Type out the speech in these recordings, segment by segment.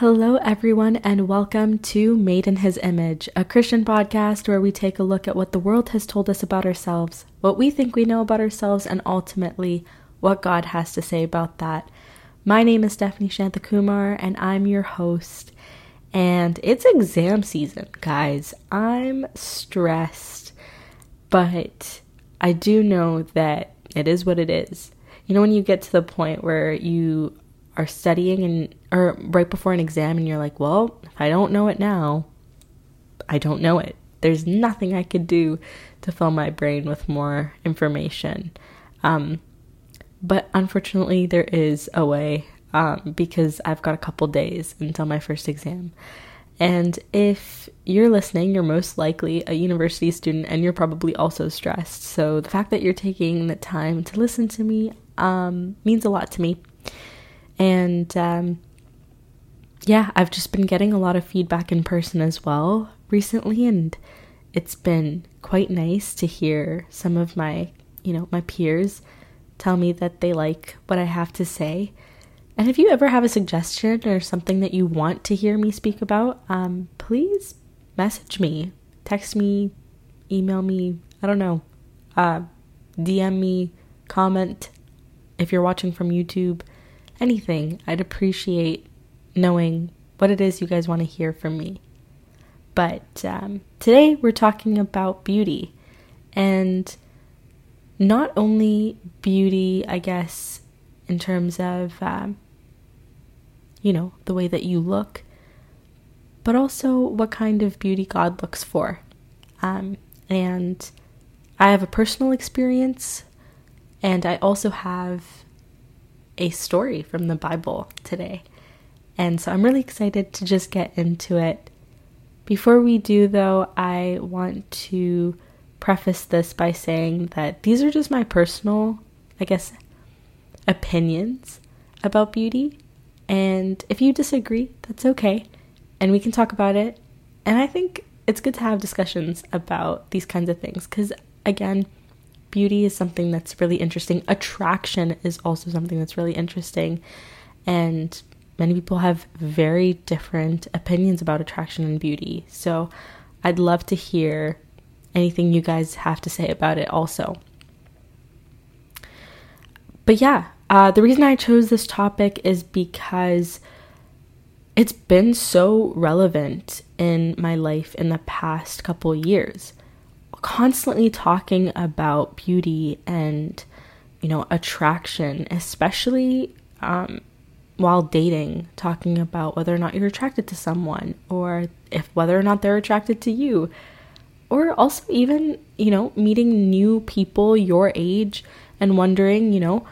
Hello, everyone, and welcome to Made in His Image, a Christian podcast where we take a look at what the world has told us about ourselves, what we think we know about ourselves, and ultimately what God has to say about that. My name is Stephanie Shantakumar, and I'm your host. And it's exam season, guys. I'm stressed, but I do know that it is what it is. You know, when you get to the point where you are studying and or right before an exam and you're like, well, if I don't know it now, I don't know it. There's nothing I could do to fill my brain with more information. Um, but unfortunately, there is a way um, because I've got a couple days until my first exam. And if you're listening, you're most likely a university student and you're probably also stressed. So the fact that you're taking the time to listen to me um, means a lot to me. And um, yeah, I've just been getting a lot of feedback in person as well recently, and it's been quite nice to hear some of my, you know, my peers tell me that they like what I have to say. And if you ever have a suggestion or something that you want to hear me speak about, um, please message me, text me, email me, I don't know, uh, DM me, comment if you're watching from YouTube anything. I'd appreciate knowing what it is you guys want to hear from me. But um, today we're talking about beauty and not only beauty, I guess, in terms of, um, you know, the way that you look, but also what kind of beauty God looks for. Um, and I have a personal experience, and I also have a story from the Bible today. And so I'm really excited to just get into it. Before we do, though, I want to preface this by saying that these are just my personal, I guess, opinions about beauty. And if you disagree, that's okay. And we can talk about it. And I think it's good to have discussions about these kinds of things because, again, beauty is something that's really interesting. Attraction is also something that's really interesting. And many people have very different opinions about attraction and beauty. So I'd love to hear anything you guys have to say about it also. But yeah, uh, the reason I chose this topic is because it's been so relevant in my life in the past couple years constantly talking about beauty and you know attraction especially um, while dating talking about whether or not you're attracted to someone or if whether or not they're attracted to you. Or also even you know meeting new people your age and wondering you know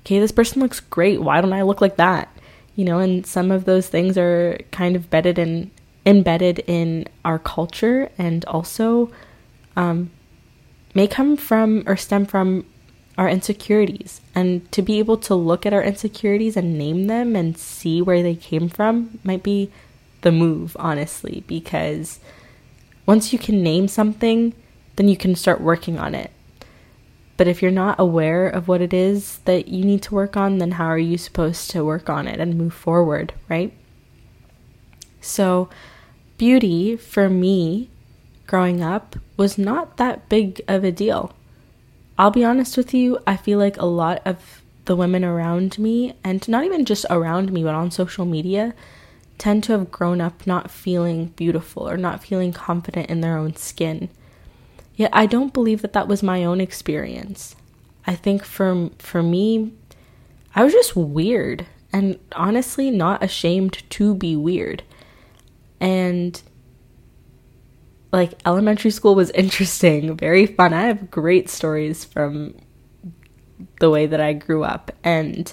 okay this person looks great. Why don't i look like that? You know and some of those things are kind of bedded in embedded in our culture and also um, may come from or stem from our insecurities. And to be able to look at our insecurities and name them and see where they came from might be the move, honestly, because once you can name something, then you can start working on it. But if you're not aware of what it is that you need to work on, then how are you supposed to work on it and move forward, right? So, beauty for me growing up was not that big of a deal. I'll be honest with you, I feel like a lot of the women around me, and not even just around me, but on social media, tend to have grown up not feeling beautiful or not feeling confident in their own skin. Yet I don't believe that that was my own experience. I think for for me, I was just weird and honestly not ashamed to be weird. And like elementary school was interesting, very fun. I have great stories from the way that I grew up and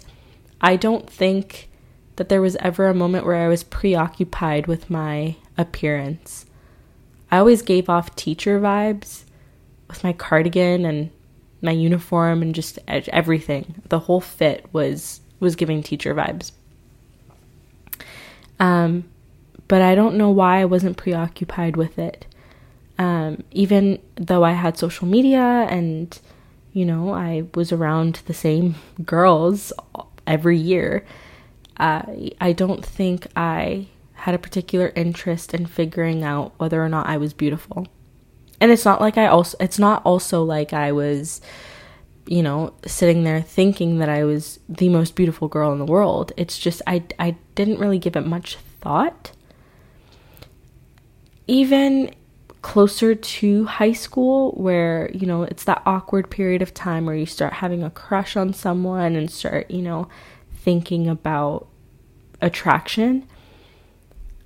I don't think that there was ever a moment where I was preoccupied with my appearance. I always gave off teacher vibes with my cardigan and my uniform and just everything. The whole fit was was giving teacher vibes. Um, but I don't know why I wasn't preoccupied with it. Um, even though I had social media and, you know, I was around the same girls every year, I I don't think I had a particular interest in figuring out whether or not I was beautiful. And it's not like I also it's not also like I was you know sitting there thinking that I was the most beautiful girl in the world. It's just I I didn't really give it much thought. Even closer to high school where you know it's that awkward period of time where you start having a crush on someone and start you know thinking about attraction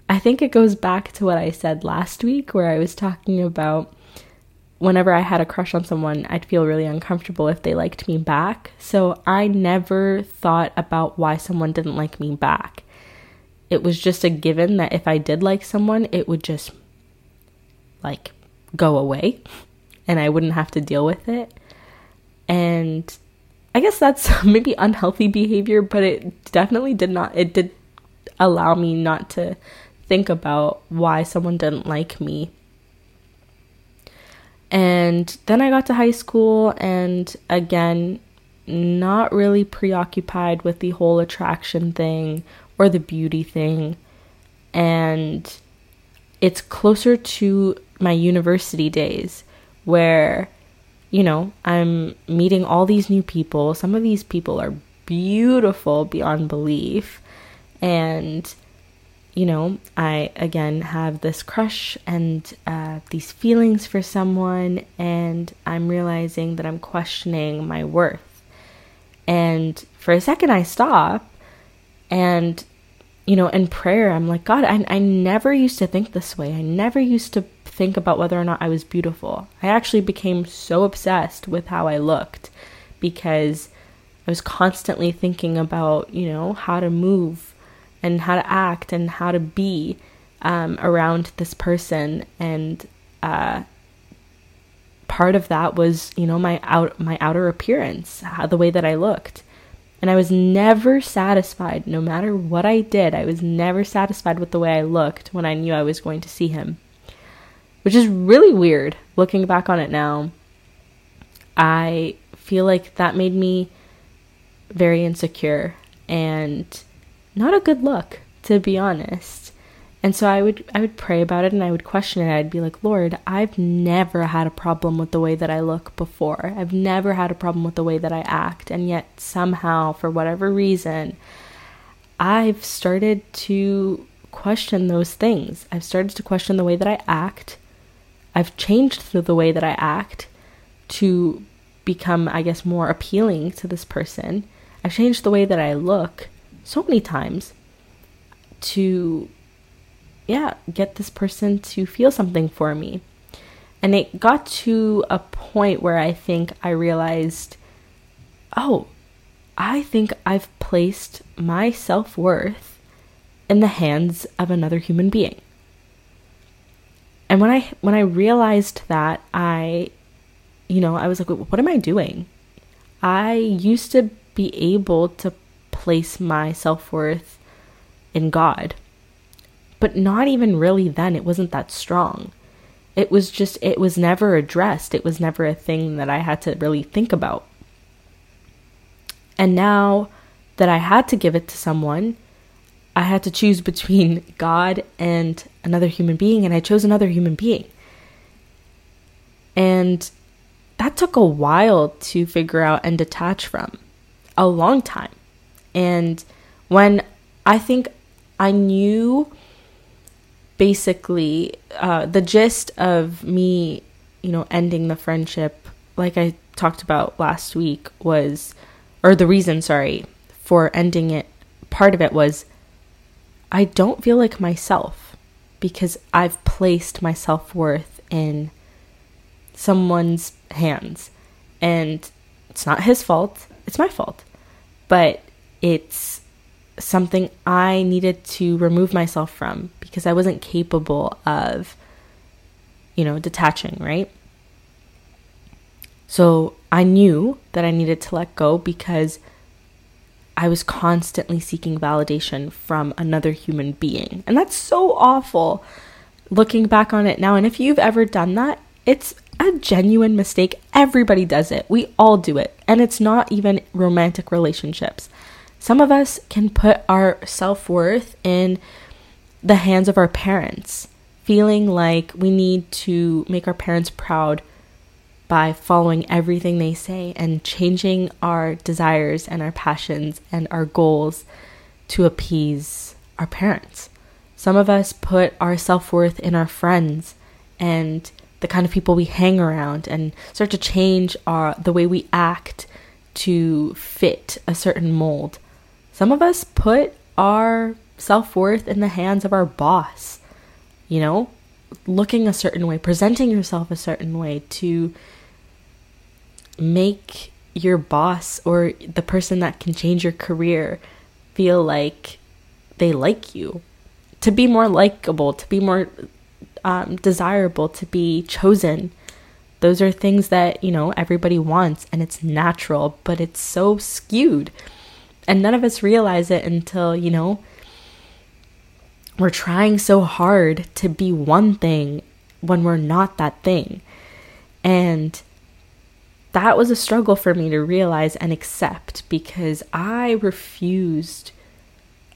I think it goes back to what I said last week, where I was talking about whenever I had a crush on someone, I'd feel really uncomfortable if they liked me back. So I never thought about why someone didn't like me back. It was just a given that if I did like someone, it would just like go away and I wouldn't have to deal with it. And I guess that's maybe unhealthy behavior, but it definitely did not, it did allow me not to think about why someone didn't like me. And then I got to high school, and again, not really preoccupied with the whole attraction thing or the beauty thing. And it's closer to my university days where, you know, I'm meeting all these new people. Some of these people are beautiful beyond belief. And you know, I again have this crush and uh, these feelings for someone, and I'm realizing that I'm questioning my worth. And for a second, I stop, and you know, in prayer, I'm like, God, I, I never used to think this way. I never used to think about whether or not I was beautiful. I actually became so obsessed with how I looked because I was constantly thinking about, you know, how to move and how to act and how to be um, around this person and uh, part of that was you know my out my outer appearance how, the way that i looked and i was never satisfied no matter what i did i was never satisfied with the way i looked when i knew i was going to see him which is really weird looking back on it now i feel like that made me very insecure and not a good look, to be honest. And so I would I would pray about it and I would question it. I'd be like, "Lord, I've never had a problem with the way that I look before. I've never had a problem with the way that I act, and yet somehow for whatever reason, I've started to question those things. I've started to question the way that I act. I've changed the way that I act to become, I guess, more appealing to this person. I've changed the way that I look so many times to yeah, get this person to feel something for me. And it got to a point where I think I realized, oh, I think I've placed my self worth in the hands of another human being. And when I when I realized that, I, you know, I was like, what am I doing? I used to be able to place my self worth in God. But not even really then, it wasn't that strong. It was just, it was never addressed. It was never a thing that I had to really think about. And now that I had to give it to someone, I had to choose between God and another human being, and I chose another human being. And that took a while to figure out and detach from. A long time. And when I think I knew basically uh, the gist of me, you know, ending the friendship, like I talked about last week, was, or the reason, sorry, for ending it, part of it was I don't feel like myself because I've placed my self worth in someone's hands. And it's not his fault, it's my fault. But it's something I needed to remove myself from because I wasn't capable of, you know, detaching, right? So I knew that I needed to let go because I was constantly seeking validation from another human being. And that's so awful looking back on it now. And if you've ever done that, it's a genuine mistake. Everybody does it. We all do it. And it's not even romantic relationships Some of us can put our self worth in the hands of our parents, feeling like we need to make our parents proud by following everything they say and changing our desires and our passions and our goals to appease our parents. Some of us put our self worth in our friends and the kind of people we hang around and start to change our the way we act to fit a certain mold. Some of us put our self-worth in the hands of our boss. You know, looking a certain way, presenting yourself a certain way to make your boss or the person that can change your career feel like they like you, to be more likable, to be more um, desirable, to be chosen. Those are things that, you know, everybody wants and it's natural, but it's so skewed. And none of us realize it until, you know, we're trying so hard to be one thing when we're not that thing. And that was a struggle for me to realize and accept because I refused,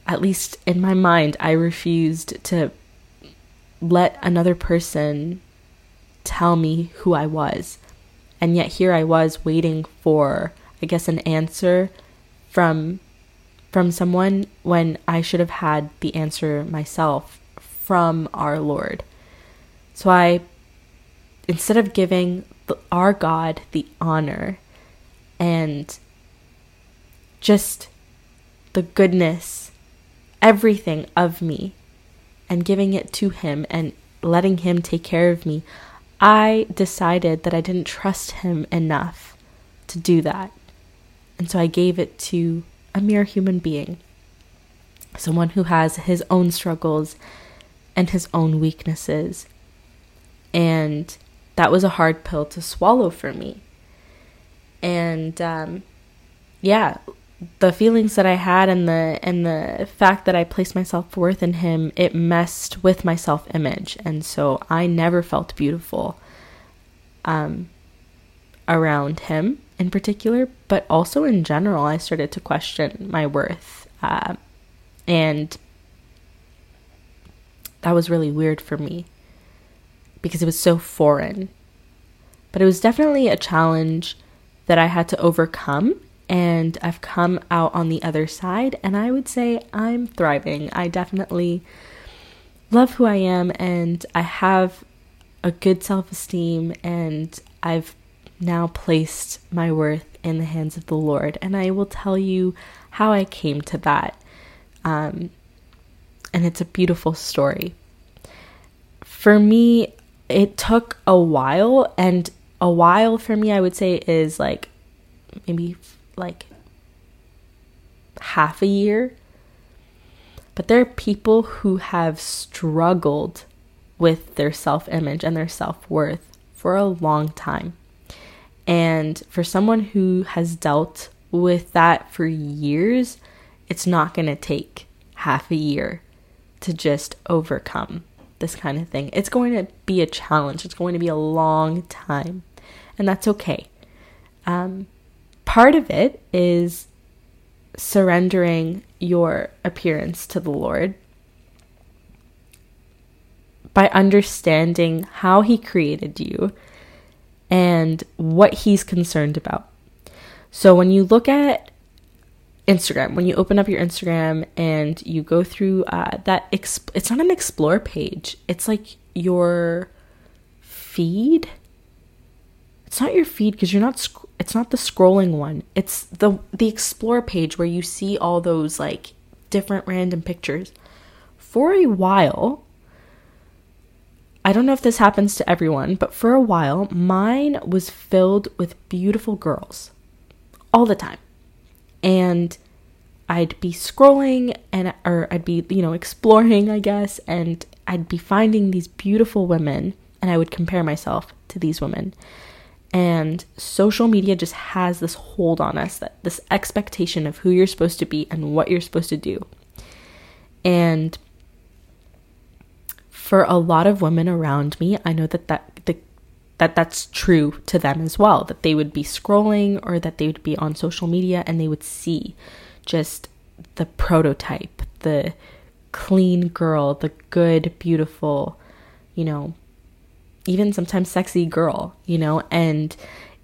at least in my mind, I refused to let another person tell me who I was. And yet here I was waiting for, I guess, an answer from from someone when I should have had the answer myself from our Lord. So I instead of giving our God the honor and just the goodness, everything of me, and giving it to Him and letting Him take care of me, I decided that I didn't trust Him enough to do that. And so I gave it to a mere human being, someone who has his own struggles and his own weaknesses. And that was a hard pill to swallow for me. And um, yeah, the feelings that I had and the and the fact that I placed my self worth in him, it messed with my self image, and so I never felt beautiful um, around him in particular, but also in general. I started to question my worth, uh, and that was really weird for me because it was so foreign. But it was definitely a challenge that I had to overcome. And I've come out on the other side, and I would say I'm thriving. I definitely love who I am, and I have a good self esteem, and I've now placed my worth in the hands of the Lord. And I will tell you how I came to that. Um, and it's a beautiful story. For me, it took a while, and a while for me, I would say, is like maybe like half a year. But there are people who have struggled with their self image and their self worth for a long time. And for someone who has dealt with that for years, it's not going to take half a year to just overcome this kind of thing. It's going to be a challenge, it's going to be a long time, and that's okay. Um, part of it is surrendering your appearance to the Lord by understanding how He created you and what He's concerned about. So when you look at Instagram, when you open up your Instagram and you go through uh, that, exp- it's not an explore page, it's like your feed. It's not your feed because you're not. Sc- it's not the scrolling one. It's the the explore page where you see all those like different random pictures. For a while, I don't know if this happens to everyone, but for a while, mine was filled with beautiful girls all the time and I'd be scrolling and or I'd be, you know, exploring, I guess, and I'd be finding these beautiful women and I would compare myself to these women. And social media just has this hold on us that this expectation of who you're supposed to be and what you're supposed to do. And for a lot of women around me, I know that that the that that's true to them as well that they would be scrolling or that they would be on social media and they would see just the prototype, the clean girl, the good, beautiful, you know, even sometimes sexy girl, you know, and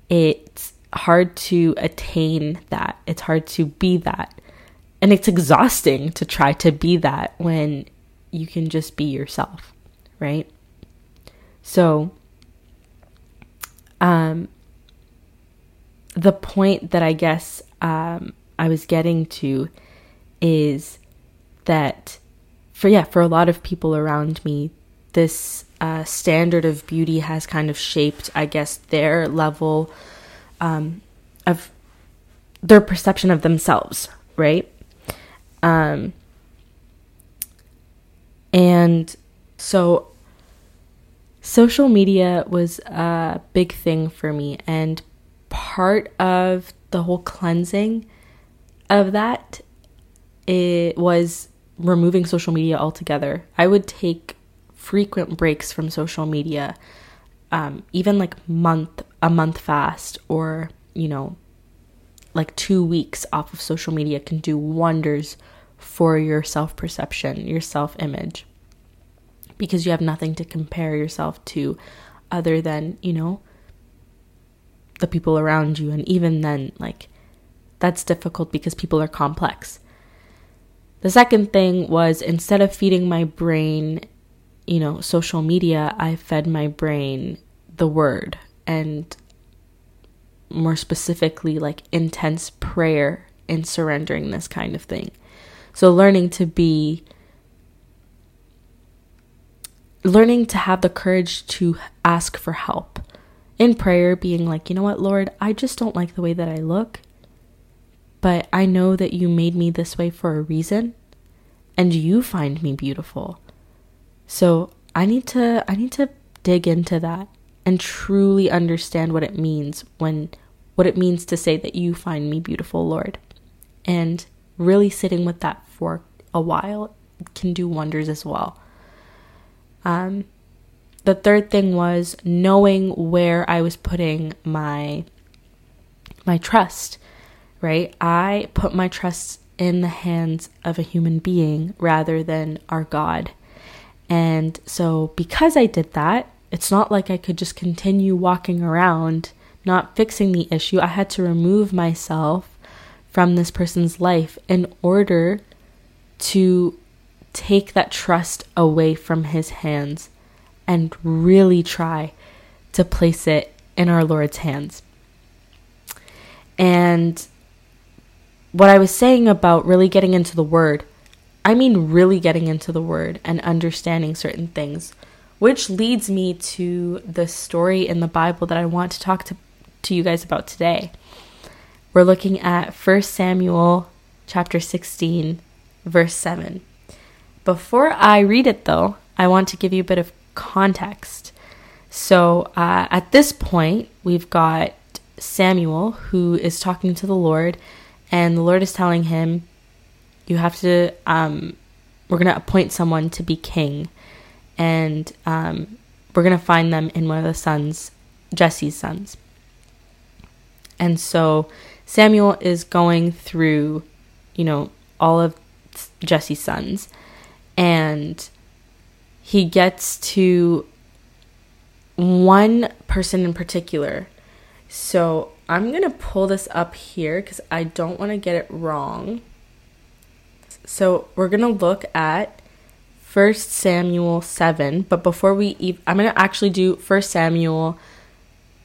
it's hard to attain that. It's hard to be that. And it's exhausting to try to be that when you can just be yourself, right? So, um, the point that I guess um, I was getting to is that for yeah for a lot of people around me this uh, standard of beauty has kind of shaped I guess their level um, of their perception of themselves right um, and so social media was a big thing for me and part of the whole cleansing of that it was removing social media altogether. I would take frequent breaks from social media, um, even like month a month fast, or you know, like two weeks off of social media can do wonders for your self perception, your self image, because you have nothing to compare yourself to other than you know the people around you, and even then, like that's difficult because people are complex. The second thing was instead of feeding my brain, you know, social media, I fed my brain the word and more specifically, like intense prayer and surrendering this kind of thing. So, learning to be, learning to have the courage to ask for help in prayer, being like, you know what, Lord, I just don't like the way that I look but I know that you made me this way for a reason and you find me beautiful. So, I need to I need to dig into that and truly understand what it means when what it means to say that you find me beautiful, Lord. And really sitting with that for a while can do wonders as well. Um the third thing was knowing where I was putting my my trust right? I put my trust in the hands of a human being rather than our God. And so, because I did that, it's not like I could just continue walking around not fixing the issue. I had to remove myself from this person's life in order to take that trust away from his hands and really try to place it in our Lord's hands. And what I was saying about really getting into the word, I mean really getting into the word and understanding certain things, which leads me to the story in the Bible that I want to talk to, to you guys about today. We're looking at 1 Samuel chapter 16, verse 7. Before I read it though, I want to give you a bit of context. So uh, at this point, we've got Samuel who is talking to the Lord and the Lord is telling him, "You have to. Um, we're going to appoint someone to be king, and um, we're going to find them in one of the sons, Jesse's sons." And so Samuel is going through, you know, all of Jesse's sons, and he gets to one person in particular. So I'm going to pull this up here because I don't want to get it wrong. So we're going to look at 1 Samuel 7, but before we ev- I'm going to actually do 1 Samuel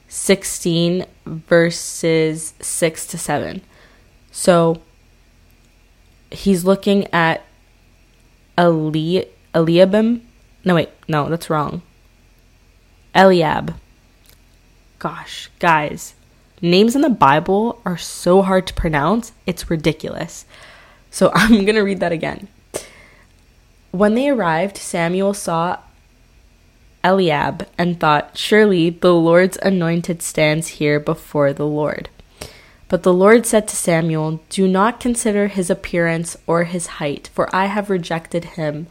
16 verses 6 to 7. So he's looking at Eli- Eliabim. No, wait, no, that's wrong. Eliab. Gosh, guys, Names in the Bible are so hard to pronounce, it's ridiculous. So I'm going to read that again. When they arrived, Samuel saw Eliab and thought, Surely the Lord's anointed stands here before the Lord. But the Lord said to Samuel, Do not consider his appearance or his height, for I have rejected him.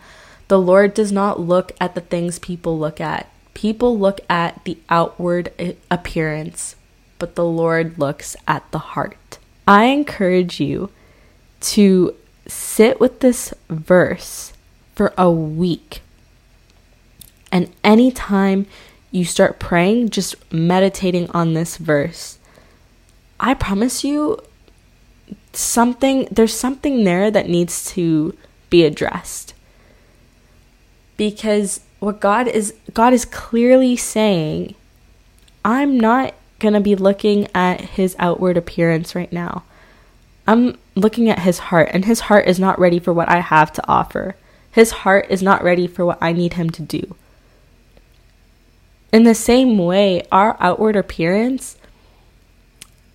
The Lord does not look at the things people look at. People look at the outward uh, appearance, but the Lord looks at the heart. I encourage you to sit with this verse for a week. And anytime you start praying, just meditating on this verse, I promise you something there's something there that needs to be addressed. Because what God is God is clearly saying, I'm not going to be looking at his outward appearance right now. I'm looking at his heart, and his heart is not ready for what I have to offer. His heart is not ready for what I need him to do. In the same way, our outward appearance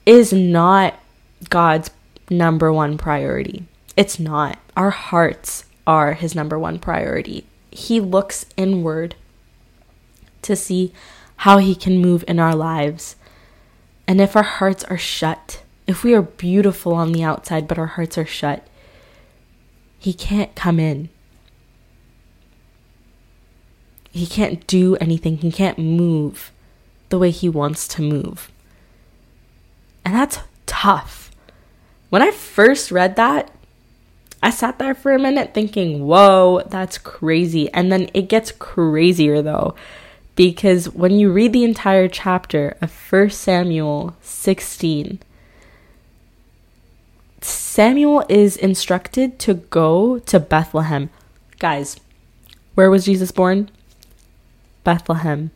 is not God's number one priority. It's not. Our hearts are his number one priority. He looks inward to see how he can move in our lives. And if our hearts are shut, if we are beautiful on the outside but our hearts are shut, he can't come in. He can't do anything. He can't move the way he wants to move. And that's tough. When I first read that, I sat there for a minute thinking, whoa, that's crazy. And then it gets crazier though, because when you read the entire chapter of 1 Samuel 16, Samuel is instructed to go to Bethlehem. Guys, where was Jesus born? Bethlehem.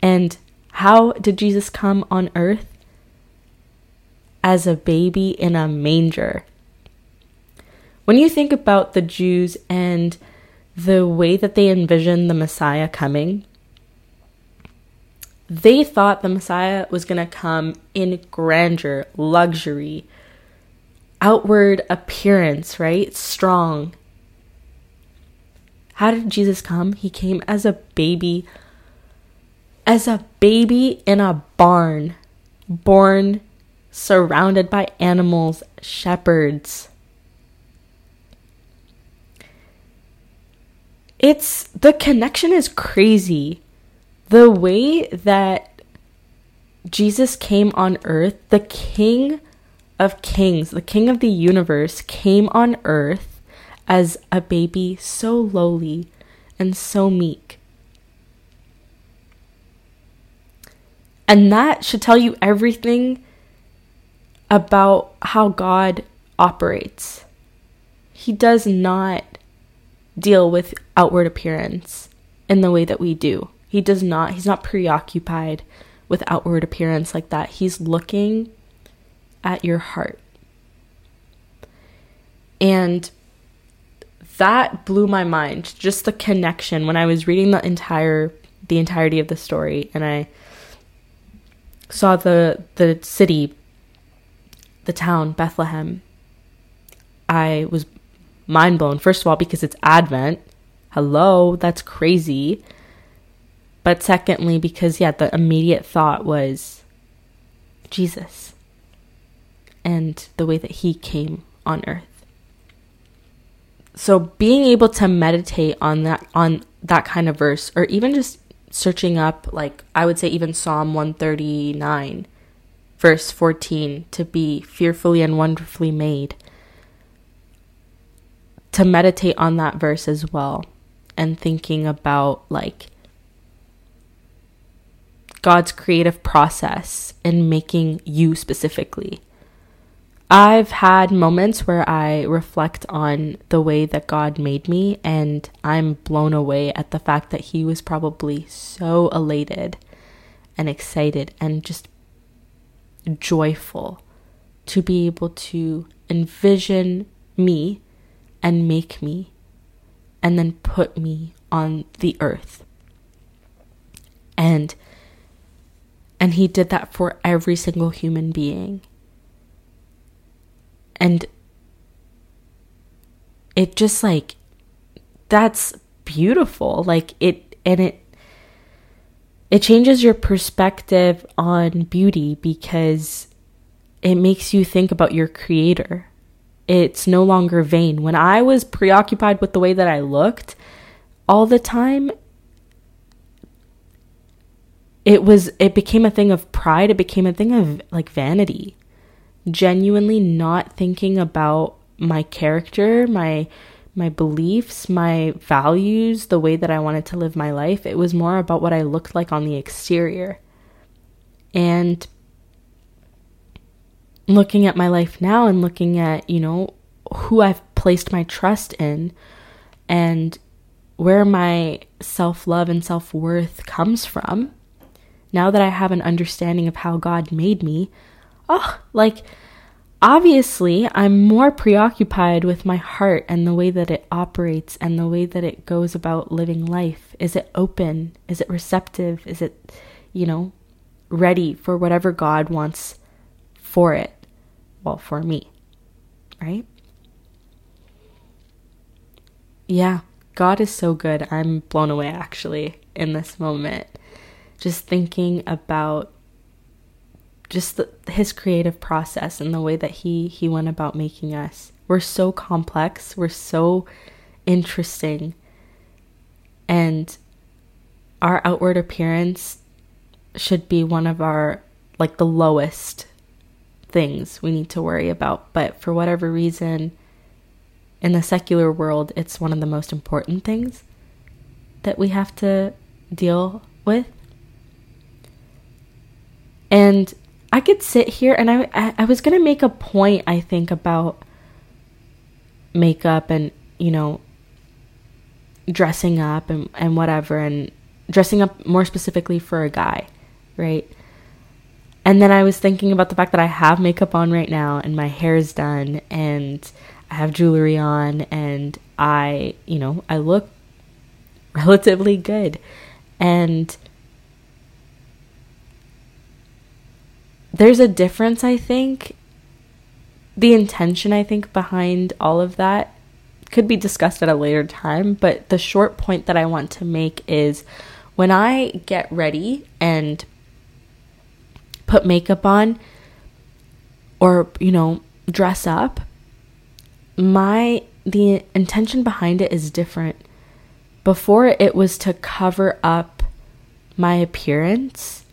And how did Jesus come on earth? As a baby in a manger. When you think about the Jews and the way that they envisioned the Messiah coming, they thought the Messiah was going to come in grandeur, luxury, outward appearance, right? Strong. How did Jesus come? He came as a baby, as a baby in a barn, born surrounded by animals, shepherds. It's the connection is crazy. The way that Jesus came on earth, the king of kings, the king of the universe, came on earth as a baby so lowly and so meek. And that should tell you everything about how God operates. He does not deal with outward appearance in the way that we do. He does not, he's not preoccupied with outward appearance like that. He's looking at your heart. And that blew my mind. Just the connection when I was reading the entire the entirety of the story and I saw the the city the town Bethlehem. I was mind blown first of all because it's Advent. Hello, that's crazy. But secondly because yeah, the immediate thought was Jesus and the way that he came on earth. So being able to meditate on that on that kind of verse or even just searching up like I would say even Psalm 139 verse 14 to be fearfully and wonderfully made. To meditate on that verse as well and thinking about like God's creative process in making you specifically. I've had moments where I reflect on the way that God made me, and I'm blown away at the fact that He was probably so elated and excited and just joyful to be able to envision me and make me and then put me on the earth. And and he did that for every single human being. And it just like that's beautiful. Like it and it it changes your perspective on beauty because it makes you think about your creator. It's no longer vain. When I was preoccupied with the way that I looked all the time, it was it became a thing of pride, it became a thing of like vanity genuinely not thinking about my character, my my beliefs, my values, the way that I wanted to live my life. It was more about what I looked like on the exterior. And looking at my life now and looking at, you know, who I've placed my trust in and where my self love and self worth comes from, now that I have an understanding of how God made me, oh, like, obviously, I'm more preoccupied with my heart and the way that it operates and the way that it goes about living life. Is it open? Is it receptive? Is it, you know, ready for whatever God wants for it? Well, for me, right? Yeah, God is so good. I'm blown away actually in this moment. Just thinking about just the, his creative process and the way that he he went about making us. We're so complex, we're so interesting. And our outward appearance should be one of our like the lowest things we need to worry about, but for whatever reason in the secular world, it's one of the most important things that we have to deal with. And I could sit here and I I was to make a point I think about makeup and, you know, dressing up and and whatever and dressing up more specifically for a guy, right? And then I was thinking about the fact that I have makeup on right now and my hair is done and I have jewelry on and I, you know, I look relatively good. And there's a difference, I think. The intention, I think, behind all of that could be discussed at a later time, but the short point that I want to make is when I get ready and put makeup on or, you know, dress up, my the intention behind it is different. Before it was to cover up my appearance,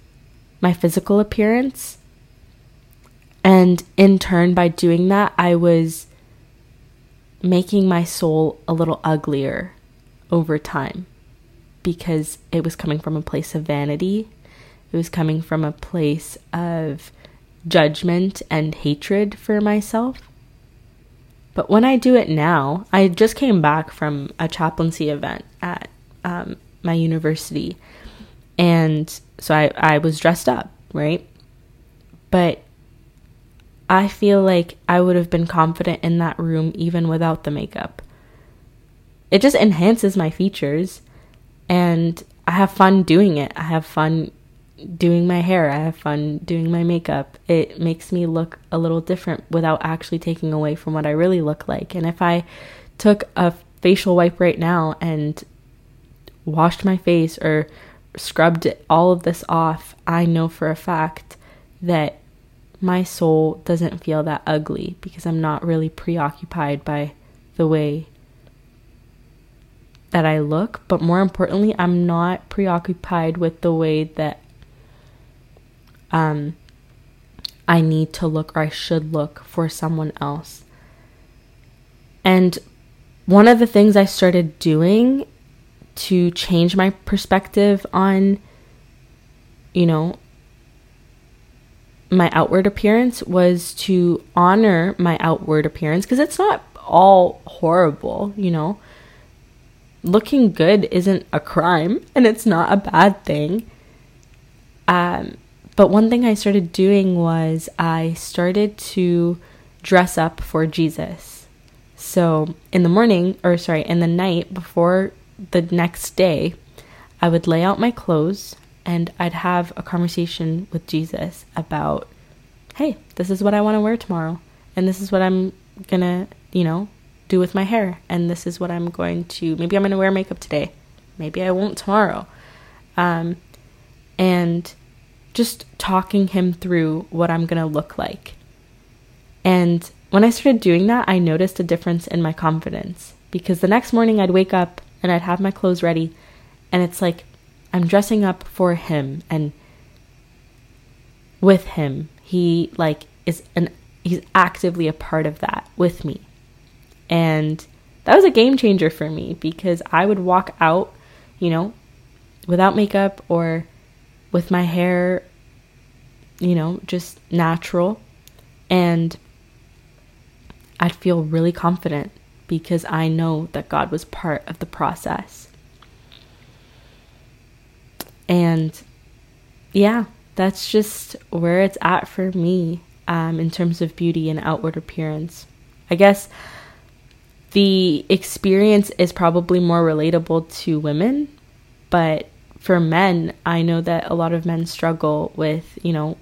my physical appearance. And in turn, by doing that, I was making my soul a little uglier over time because it was coming from a place of vanity. It was coming from a place of judgment and hatred for myself. But when I do it now, I just came back from a chaplaincy event at um, my university. And so I, I was dressed up, right? But I feel like I would have been confident in that room even without the makeup. It just enhances my features and I have fun doing it. I have fun doing my hair. I have fun doing my makeup. It makes me look a little different without actually taking away from what I really look like. And if I took a facial wipe right now and washed my face or scrubbed all of this off, I know for a fact that my soul doesn't feel that ugly because I'm not really preoccupied by the way that I look, but more importantly, I'm not preoccupied with the way that um, I need to look or I should look for someone else. And one of the things I started doing to change my perspective on, you know, my outward appearance was to honor my outward appearance because it's not all horrible, you know. Looking good isn't a crime and it's not a bad thing. Um, but one thing I started doing was I started to dress up for Jesus. So in the morning, or sorry, in the night before the next day, I would lay out my clothes and I'd have a conversation with Jesus about, hey, this is what I want to wear tomorrow. And this is what I'm to, you know, do with my hair. And this is what I'm going to, maybe I'm to wear makeup today. Maybe I won't tomorrow. Um, and just talking him through what I'm to look like. And when I started doing that, I noticed a difference in my confidence because the next morning I'd wake up and I'd have my clothes ready and it's like I'm dressing up for him and with him. He like is an he's actively a part of that with me. And that was a game changer for me because I would walk out, you know, without makeup or with my hair, you know, just natural. And I'd feel really confident because I know that God was part of the process. And yeah, that's just where it's at for me um, in terms of beauty and outward appearance. I guess the experience is probably more relatable to women, but for men, I know that a lot of men struggle with, you know,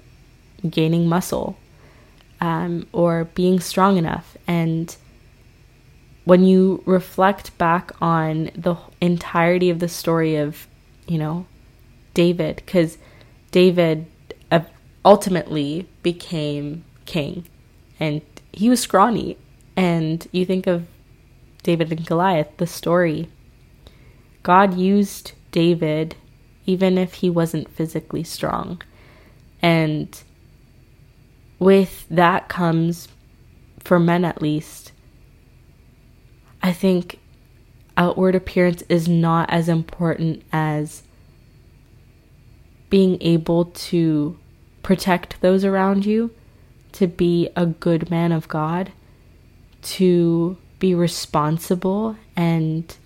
gaining muscle um, or being strong enough. And when you reflect back on the entirety of the story of, you know, David, because David uh, ultimately became king and he was scrawny. And you think of David and Goliath, the story. God used David even if he wasn't physically strong. And with that comes, for men at least, I think outward appearance is not as important as being able to protect those around you, to be a good man of God, to be responsible and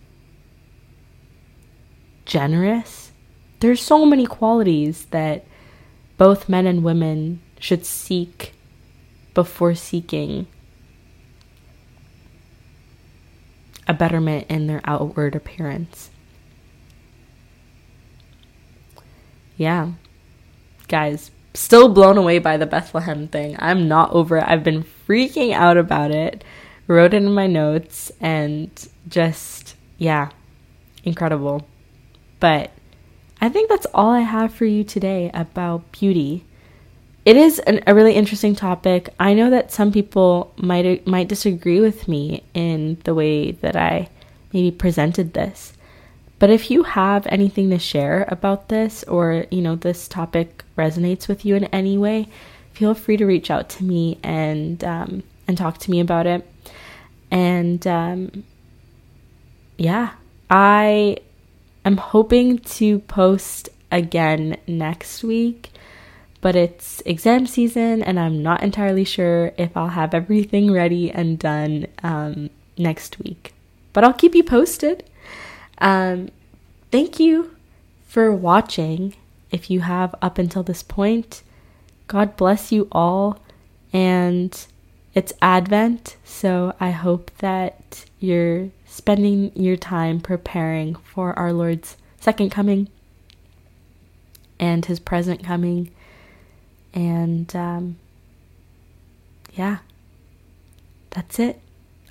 generous. There's so many qualities that both men and women should seek before seeking a betterment in their outward appearance. Yeah. Guys, still blown away by the Bethlehem thing. I'm not over it. I've been freaking out about it. Wrote it in my notes and just, yeah, incredible. But I think that's all I have for you today about beauty it is an, a really interesting topic. I know that some people might might disagree with me in the way that I maybe presented this. But if you have anything to share about this or, you know, this topic resonates with you in any way, feel free to reach out to me and um, and talk to me about it. And um, yeah, I am hoping to post again next week but it's exam season and I'm not entirely sure if I'll have everything ready and done um, next week. But I'll keep you posted. Um, thank you for watching. If you have up until this point, God bless you all. And it's Advent, so I hope that you're spending your time preparing for our Lord's second coming and his present coming and um, yeah, that's it.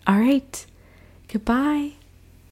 All right. Goodbye.